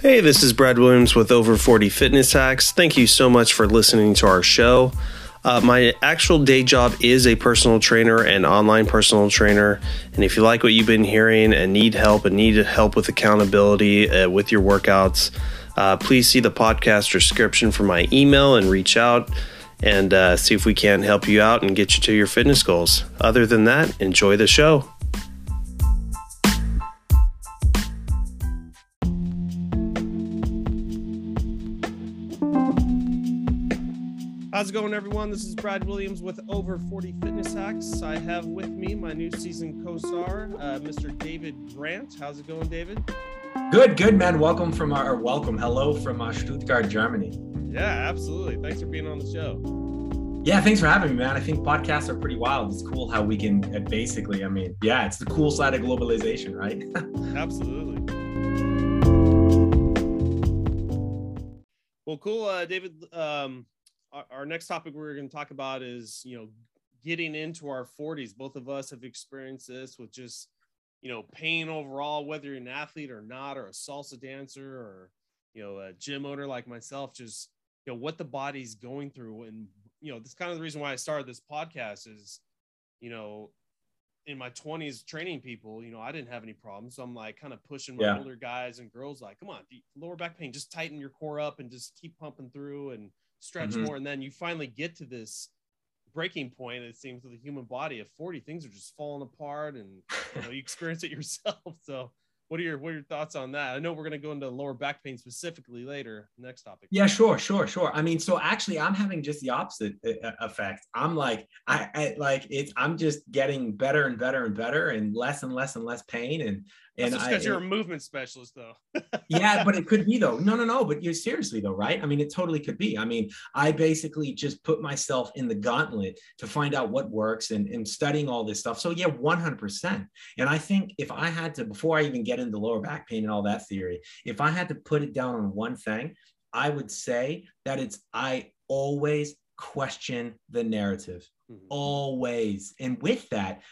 Hey, this is Brad Williams with Over 40 Fitness Hacks. Thank you so much for listening to our show. Uh, my actual day job is a personal trainer and online personal trainer. And if you like what you've been hearing and need help and need help with accountability uh, with your workouts, uh, please see the podcast description for my email and reach out and uh, see if we can help you out and get you to your fitness goals. Other than that, enjoy the show. How's it going, everyone? This is Brad Williams with Over 40 Fitness Hacks. I have with me my new season co star, uh, Mr. David Grant. How's it going, David? Good, good, man. Welcome from our welcome. Hello from uh, Stuttgart, Germany. Yeah, absolutely. Thanks for being on the show. Yeah, thanks for having me, man. I think podcasts are pretty wild. It's cool how we can uh, basically, I mean, yeah, it's the cool side of globalization, right? absolutely. Well, cool, uh, David. Um, our, next topic we're going to talk about is, you know, getting into our 40s. Both of us have experienced this with just, you know, pain overall, whether you're an athlete or not, or a salsa dancer, or you know, a gym owner like myself, just you know what the body's going through and you know this kind of the reason why i started this podcast is you know in my 20s training people you know i didn't have any problems so i'm like kind of pushing my yeah. older guys and girls like come on lower back pain just tighten your core up and just keep pumping through and stretch mm-hmm. more and then you finally get to this breaking point it seems with the human body at 40 things are just falling apart and you know you experience it yourself so what are your what are your thoughts on that? I know we're going to go into lower back pain specifically later. Next topic. Yeah, sure, sure, sure. I mean, so actually, I'm having just the opposite uh, uh, effect. I'm like, I, I like it's. I'm just getting better and better and better, and less and less and less pain, and and because you're a movement specialist, though. yeah, but it could be though. No, no, no. But you're seriously though, right? I mean, it totally could be. I mean, I basically just put myself in the gauntlet to find out what works and, and studying all this stuff. So yeah, 100%. And I think if I had to, before I even get into lower back pain and all that theory, if I had to put it down on one thing, I would say that it's I always question the narrative. Mm-hmm. Always. And with that,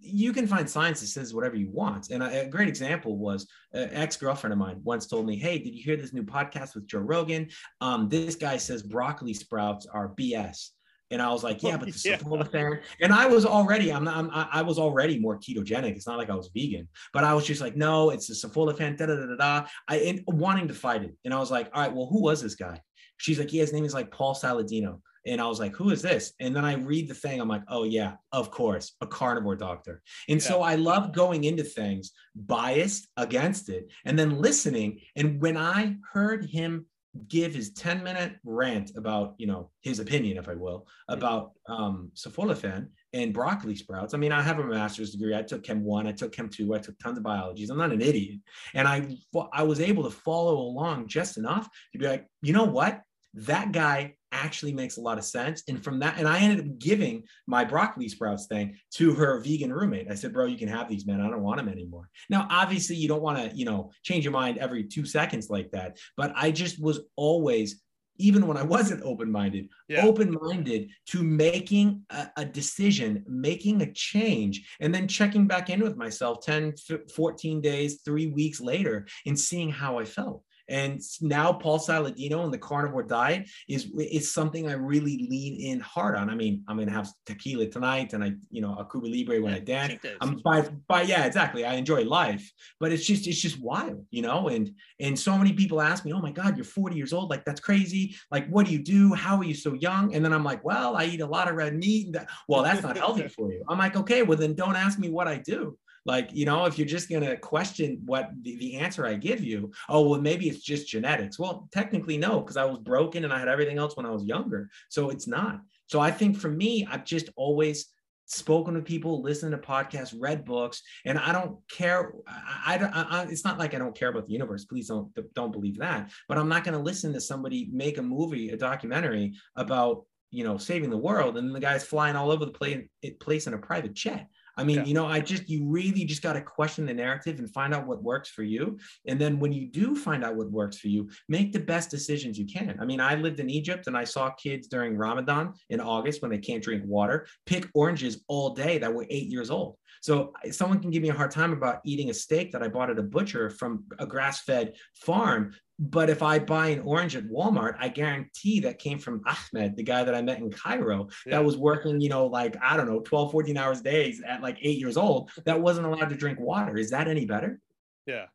you can find science that says whatever you want. And a, great example was an ex-girlfriend of mine once told me, Hey, did you hear this new podcast with Joe Rogan? Um, this guy says broccoli sprouts are BS. And I was like, yeah, but the yeah. sulforaphane. And I was already, I'm not, I'm, I was already more ketogenic. It's not like I was vegan, but I was just like, no, it's the sulforaphane, da da da da. I and wanting to fight it. And I was like, all right, well, who was this guy? She's like, yeah, his name is like Paul Saladino. And I was like, who is this? And then I read the thing. I'm like, oh, yeah, of course, a carnivore doctor. And yeah. so I love going into things biased against it and then listening. And when I heard him give his 10 minute rant about, you know, his opinion, if I will, about um, sulforaphane and broccoli sprouts. I mean, I have a master's degree. I took Chem 1, I took Chem 2, I took tons of biologies. I'm not an idiot. And I, I was able to follow along just enough to be like, you know what? That guy actually makes a lot of sense. And from that, and I ended up giving my broccoli sprouts thing to her vegan roommate. I said, bro, you can have these, man. I don't want them anymore. Now, obviously, you don't want to, you know, change your mind every two seconds like that. But I just was always even when I wasn't open minded, yeah. open minded to making a, a, decision, making a change, and then checking back in with myself 10, 14 days, three weeks later and seeing how I felt. And now Paul Saladino and the carnivore diet is is something I really lean in hard on. I mean, I'm gonna have tequila tonight, and I, you know, a Cuba Libre when yeah, I dance. I'm by by yeah, exactly. I enjoy life, but it's just it's just wild, you know. And and so many people ask me, oh my God, you're 40 years old, like that's crazy. Like, what do you do? How are you so young? And then I'm like, well, I eat a lot of red meat. That, well, that's not healthy for you. I'm like, okay, well then don't ask me what I do like you know if you're just going to question what the, the answer i give you oh well maybe it's just genetics well technically no because i was broken and i had everything else when i was younger so it's not so i think for me i've just always spoken to people, listened to podcasts, read books, and I don't care. I, I, it's not like I don't care about the universe. Please don't don't believe that. But I'm not going to listen to somebody make a movie, a documentary about you know saving the world, and the guy's flying all over the place, place in a private jet. I mean, you know, I just, you really just got to question the narrative and find out what works for you. And then when you do find out what works for you, make the best decisions you can. I mean, I lived in Egypt and I saw kids during Ramadan in August when they can't drink water pick oranges all day that were eight years old. So someone can give me a hard time about eating a steak that I bought at a butcher from a grass-fed farm but if I buy an orange at Walmart, I guarantee that came from Ahmed, the guy that I met in Cairo yeah. that was working, you know, like, I don't know, 12, 14 hours days at like eight years old that wasn't allowed to drink water. Is that any better? Yeah.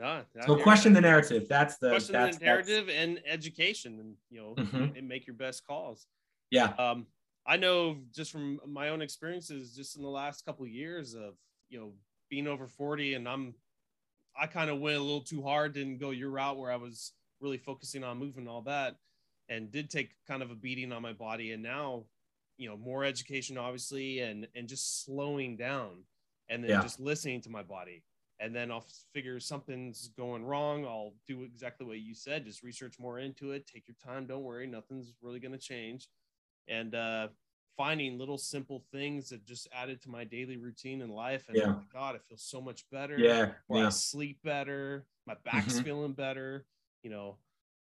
No, so question the narrative. That's the question that's, the narrative that's... and education and you know mm-hmm. and make your best calls. Yeah. Um, I know just from my own experiences, just in the last couple of years of you know being over 40 and I'm I kind of went a little too hard, didn't go your route where I was really focusing on moving and all that, and did take kind of a beating on my body. And now, you know, more education obviously, and and just slowing down, and then yeah. just listening to my body. And then I'll figure something's going wrong. I'll do exactly what you said. Just research more into it. Take your time. Don't worry. Nothing's really going to change. And uh, finding little simple things that just added to my daily routine in life. And yeah. oh my God, I feel so much better. Yeah. Or yeah. I sleep better. My back's mm-hmm. feeling better, you know,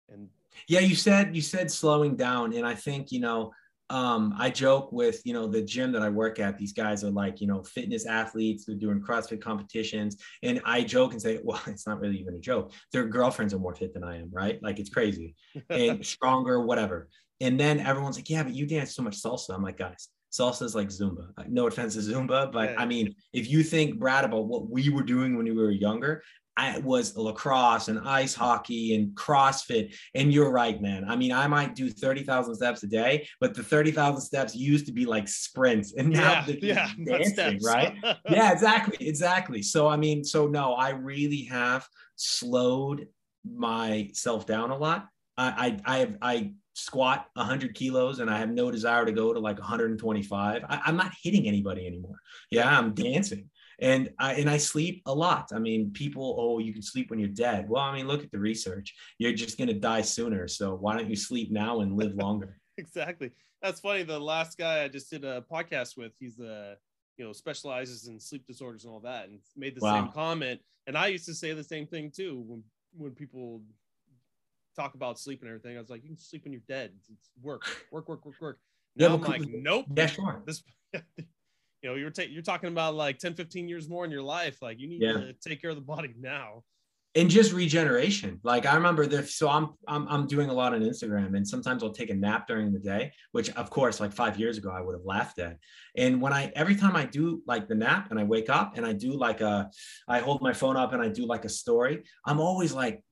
and yeah, you said, you said slowing down. And I think, you know, um, I joke with, you know, the gym that I work at, these guys are like, you know, fitness athletes, they're doing CrossFit competitions. And I joke and say, well, it's not really even a joke. Their girlfriends are more fit than I am, right? Like it's crazy and stronger, whatever. And then everyone's like, yeah, but you dance so much salsa. I'm like, guys, salsa is like Zumba. No offense to Zumba, but yeah. I mean, if you think, Brad, about what we were doing when we were younger, I was lacrosse and ice hockey and CrossFit. And you're right, man. I mean, I might do 30,000 steps a day, but the 30,000 steps used to be like sprints and now yeah, yeah dancing, right? yeah, exactly. Exactly. So, I mean, so no, I really have slowed myself down a lot. I, I, I have, I squat 100 kilos and I have no desire to go to like 125. I, am not hitting anybody anymore. Yeah, I'm dancing. And I and I sleep a lot. I mean, people, oh, you can sleep when you're dead. Well, I mean, look at the research. You're just gonna die sooner. So why don't you sleep now and live longer? exactly. That's funny. The last guy I just did a podcast with, he's a you know specializes in sleep disorders and all that, and made the wow. same comment. And I used to say the same thing too when when people talk about sleep and everything. I was like, you can sleep when you're dead. It's work, work, work, work, work. Now yeah, I'm like, nope. Yeah, sure. This, you know, you're ta- you're talking about like 10, 15 years more in your life. Like you need yeah. to take care of the body now. And just regeneration. Like I remember the so I'm I'm I'm doing a lot on Instagram and sometimes I'll take a nap during the day, which of course like five years ago I would have laughed at. And when I every time I do like the nap and I wake up and I do like a I hold my phone up and I do like a story, I'm always like,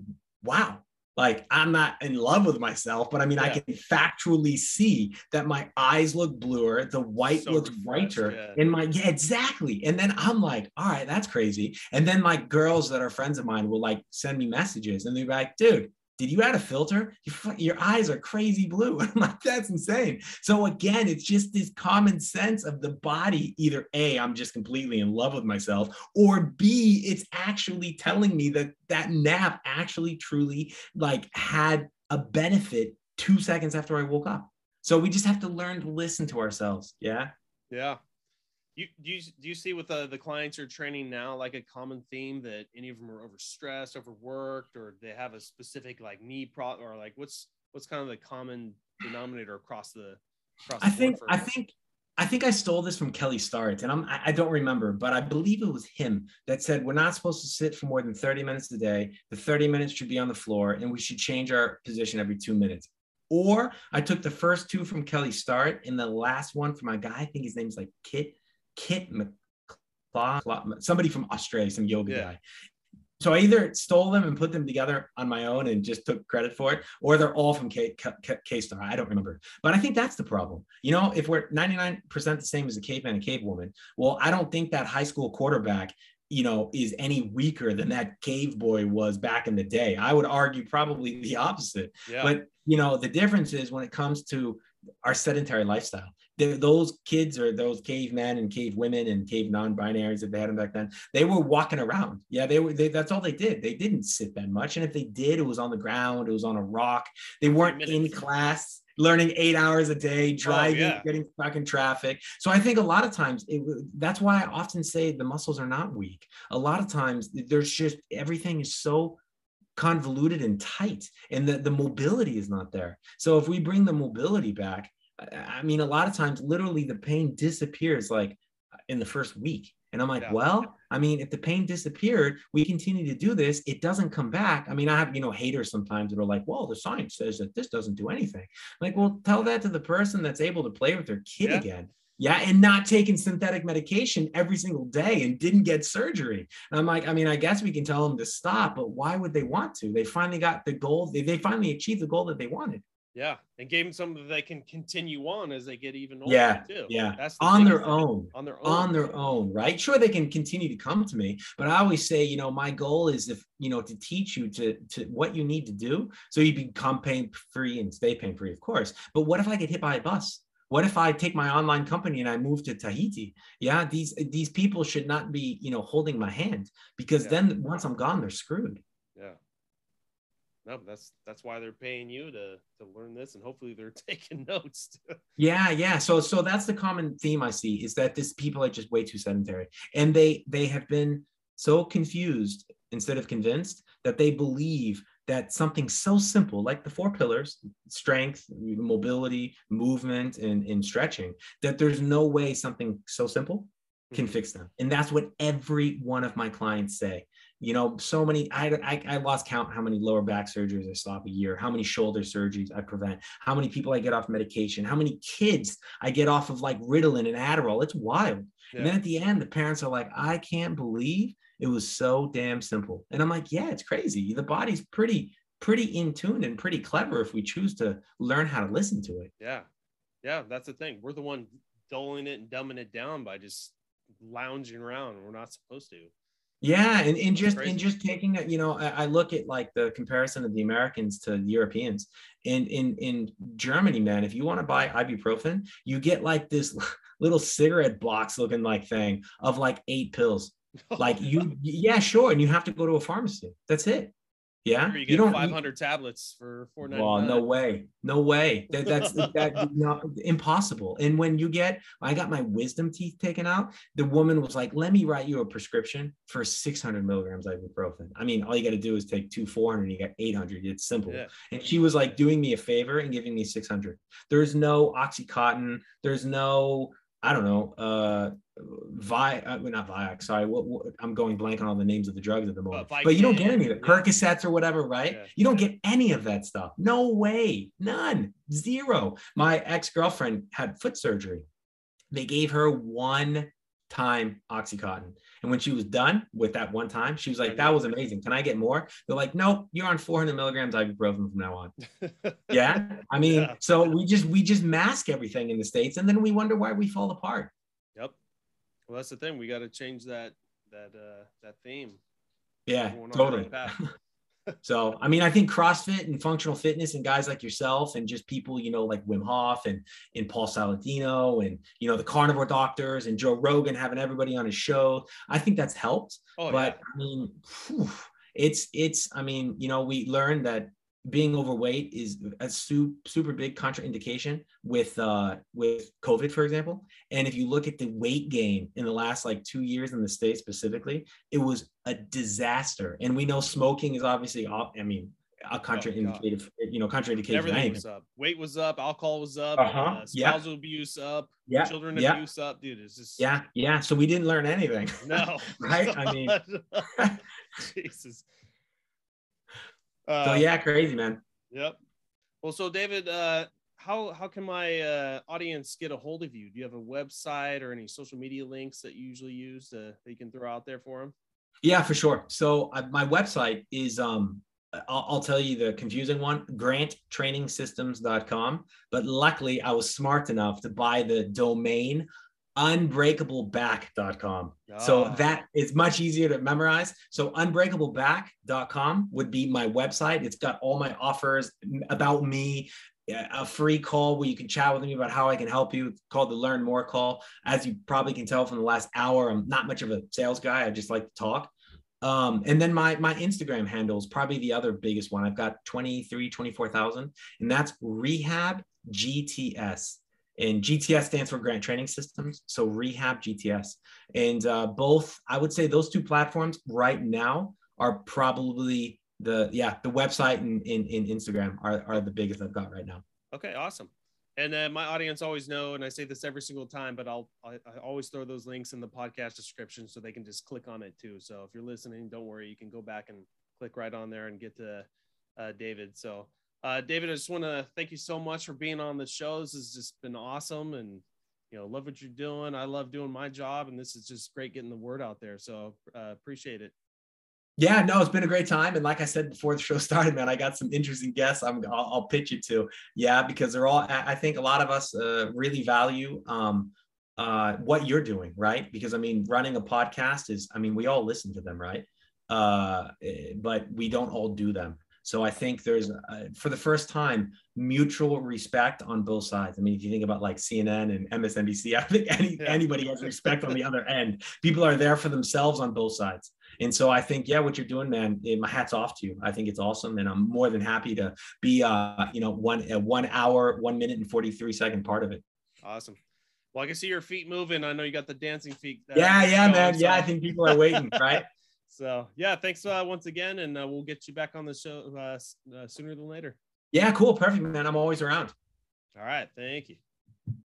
wow, like I'm not in love with myself, but I mean, yeah. I can factually see that my eyes look bluer, the white so looks brighter, yeah. and my yeah, exactly. And then I'm like, all right, that's crazy. And then my girls that are friends of mine will like send me messages, and they're like, dude, did you add a filter? Your, your eyes are crazy blue. I'm like, that's insane. So again, it's just this common sense of the body. Either A, I'm just completely in love with myself, or B, it's actually telling me that that nap actually truly like had a benefit two seconds after I woke up. So we just have to learn to listen to ourselves. Yeah. Yeah you do you do you see with the the clients you're training now like a common theme that any of them are overstressed overworked or they have a specific like knee problem, or like what's what's kind of the common denominator across the across i think i think I think I stole this from Kelly Starrett, and I'm, I don't remember, but I believe it was him that said we're not supposed to sit for more than 30 minutes a day. The 30 minutes should be on the floor, and we should change our position every two minutes. Or I took the first two from Kelly Starrett, and the last one from my guy, I think his name's like Kit Kit McClaw, somebody from Australia, some yoga yeah. guy. So I either stole them and put them together on my own and just took credit for it, or they're all from K, K, K Star. I don't remember. But I think that's the problem. You know, if we're 99% the same as a caveman and cavewoman, well, I don't think that high school quarterback you know, is any weaker than that cave boy was back in the day. I would argue probably the opposite. Yeah. But, you know, the difference is when it comes to our sedentary lifestyle those kids or those cavemen and cave women and cave non-binaries that they had them back then, they were walking around. Yeah, they were. They, that's all they did. They didn't sit that much, and if they did, it was on the ground. It was on a rock. They weren't in class learning eight hours a day, oh, driving, oh, yeah. getting stuck in traffic. So I think a lot of times it, that's why I often say the muscles are not weak. A lot of times there's just everything is so convoluted and tight and the, the mobility is not there. So if we bring the mobility back, I mean, a lot of times, literally, the pain disappears like in the first week. And I'm like, Yeah. well, I mean, if the pain disappeared, we continue to do this, it doesn't come back. I mean, I have, you know, haters sometimes that are like, well, the science says that this doesn't do anything. Like, well, tell that to the person that's able to play with their kid Yeah. again. Yeah, and not taking synthetic medication every single day and didn't get surgery. And I'm like, I mean, I guess we can tell them to stop, but why would they want to? They finally got the goal, they, they finally achieved the goal that they wanted. Yeah, and gave them something that they can continue on as they get even older. Yeah, too. yeah. That's the On their thing. own. On their own. on their own, right? Sure, they can continue to come to me, but I always say, you know, my goal is if you know to teach you to to what you need to do so you become pain free and stay pain free, of course. But what if I get hit by a bus? What if I take my online company and I move to Tahiti? Yeah, these these people should not be, you know, holding my hand because Yeah. then once I'm gone, they're screwed. No, that's that's why they're paying you to to learn this, and hopefully they're taking notes. Yeah, yeah. So so that's the common theme I see is that this people are just way too sedentary. And they they have been so confused instead of convinced that they believe that something so simple like the four pillars, strength, mobility, movement, and, and stretching, that there's no way something so simple can Mhm. fix them. And that's what every one of my clients say. You know, so many, I, I, I lost count how many lower back surgeries I stop a year, how many shoulder surgeries I prevent, how many people I get off medication, how many kids I get off of like Ritalin and Adderall. It's wild. And then at the end, the parents are like, I can't believe it was so damn simple. And I'm like, yeah, it's crazy. The body's pretty, pretty in tune and pretty clever if we choose to learn how to listen to it. Yeah. Yeah, that's the thing. We're the one dulling it and dumbing it down by just lounging around. We're not supposed to. Yeah, and, and just and just taking it, you know, I, I look at like the comparison of the Americans to the Europeans. And in in Germany, man, if you want to buy ibuprofen, you get like this little cigarette box looking like thing of like eight pills. Like you, yeah, sure, and you have to go to a pharmacy. That's it. Yeah, you get don't. 500 tablets for four Well, no way, no way. That, that's that not impossible. And when you get, I got my wisdom teeth taken out. The woman was like, "Let me write you a prescription for 600 milligrams ibuprofen." I mean, all you got to do is take two 400, and you got 800. It's simple. Yeah. And she was like doing me a favor and giving me 600. There's no oxycontin. There's no, I don't know, uh, Vi, uh, not Viac, Sorry, what, what, I'm going blank on all the names of the drugs at the moment. Vicodin, but you don't get any of it. Percocets or whatever, right? Yeah. You don't get any of that stuff. No way. None. Zero. My ex girlfriend had foot surgery. They gave her one time Oxycontin. And when she was done with that one time, she was like, that was amazing. Can I get more? They're like, nope, you're on 400 milligrams ibuprofen from now on. Yeah. I mean, Yeah. so we just, we just mask everything in the States and then we wonder why we fall apart. Yep. Well, that's the thing. We got to change that that uh that theme. Yeah, Going on the totally. So, I mean, I think CrossFit and functional fitness and guys like yourself and just people, you know, like Wim Hof and, and Paul Saladino and, you know, the carnivore doctors and Joe Rogan having everybody on his show. I think that's helped. Oh, but I mean, phew, it's, it's, I mean, you know, we learned that being overweight is a su- super big contraindication with, uh, with COVID, for example. And if you look at the weight gain in the last like two years in the States specifically, it was a disaster. And we know smoking is obviously, off- I mean, a contraindicated, you know, contraindicated. for Everything was up. Weight was up. Alcohol was up. Uh-huh. Uh, Yeah. spousal abuse up. Yeah, Children yeah. abuse up. Dude, it's just Yeah, yeah. So we didn't learn anything. No. Right? I mean- Jesus. So Uh, yeah, crazy man. Yep. Well, so David, uh, how how can my uh, audience get a hold of you? Do you have a website or any social media links that you usually use to, that you can throw out there for them? Yeah, for sure. So uh, my website is um I'll, I'll tell you the confusing one, granttrainingsystems.com. But luckily I was smart enough to buy the domain unbreakableback.com. So Ah. that is much easier to memorize. So unbreakableback.com would be my website. It's got all my offers about me, a free call where you can chat with me about how I can help you. It's called the Learn More call. As you probably can tell from the last hour, I'm not much of a sales guy. I just like to talk. Um, and then my my Instagram handle is probably the other biggest one. I've got 23, 24,000, and that's Rehab GTS. And GTS stands for Grant Training Systems. So Rehab GTS. And uh, both, I would say those two platforms right now are probably the, yeah, the website and in, in Instagram are, are the biggest I've got right now. Okay, awesome. And uh, my audience always know, and I say this every single time, but I'll I, I, always throw those links in the podcast description so they can just click on it too. So if you're listening, don't worry, you can go back and click right on there and get to uh, David. So uh, David, I just want to thank you so much for being on the show. This has just been awesome, and you know, love what you're doing. I love doing my job, and this is just great getting the word out there. So uh, appreciate it. Yeah, no, it's been a great time. And like I said before the show started, man, I got some interesting guests. I'm, I'll, I'll pitch it to. Yeah, because they're all. I think a lot of us uh, really value um, uh, what you're doing, right? Because I mean, running a podcast is. I mean, we all listen to them, right? Uh, eh, but we don't all do them. So I think there's, uh, for the first time, mutual respect on both sides. I mean, if you think about like CNN and MSNBC, I think any, yeah. anybody has respect on the other end. People are there for themselves on both sides. And so I think, yeah, what you're doing, man, eh, my hat's off to you. I think it's awesome, and I'm more than happy to be, uh, you know, one a one hour, one minute and 43 second part of it. Awesome. Well, I can see your feet moving. I know you got the dancing feet. Yeah, yeah, man. So. Yeah, I think people are waiting, right? So yeah, thanks uh, once again, and uh, we'll get you back on the show uh, uh, sooner than later. Yeah, cool, perfect, man. I'm always around. All right, thank you.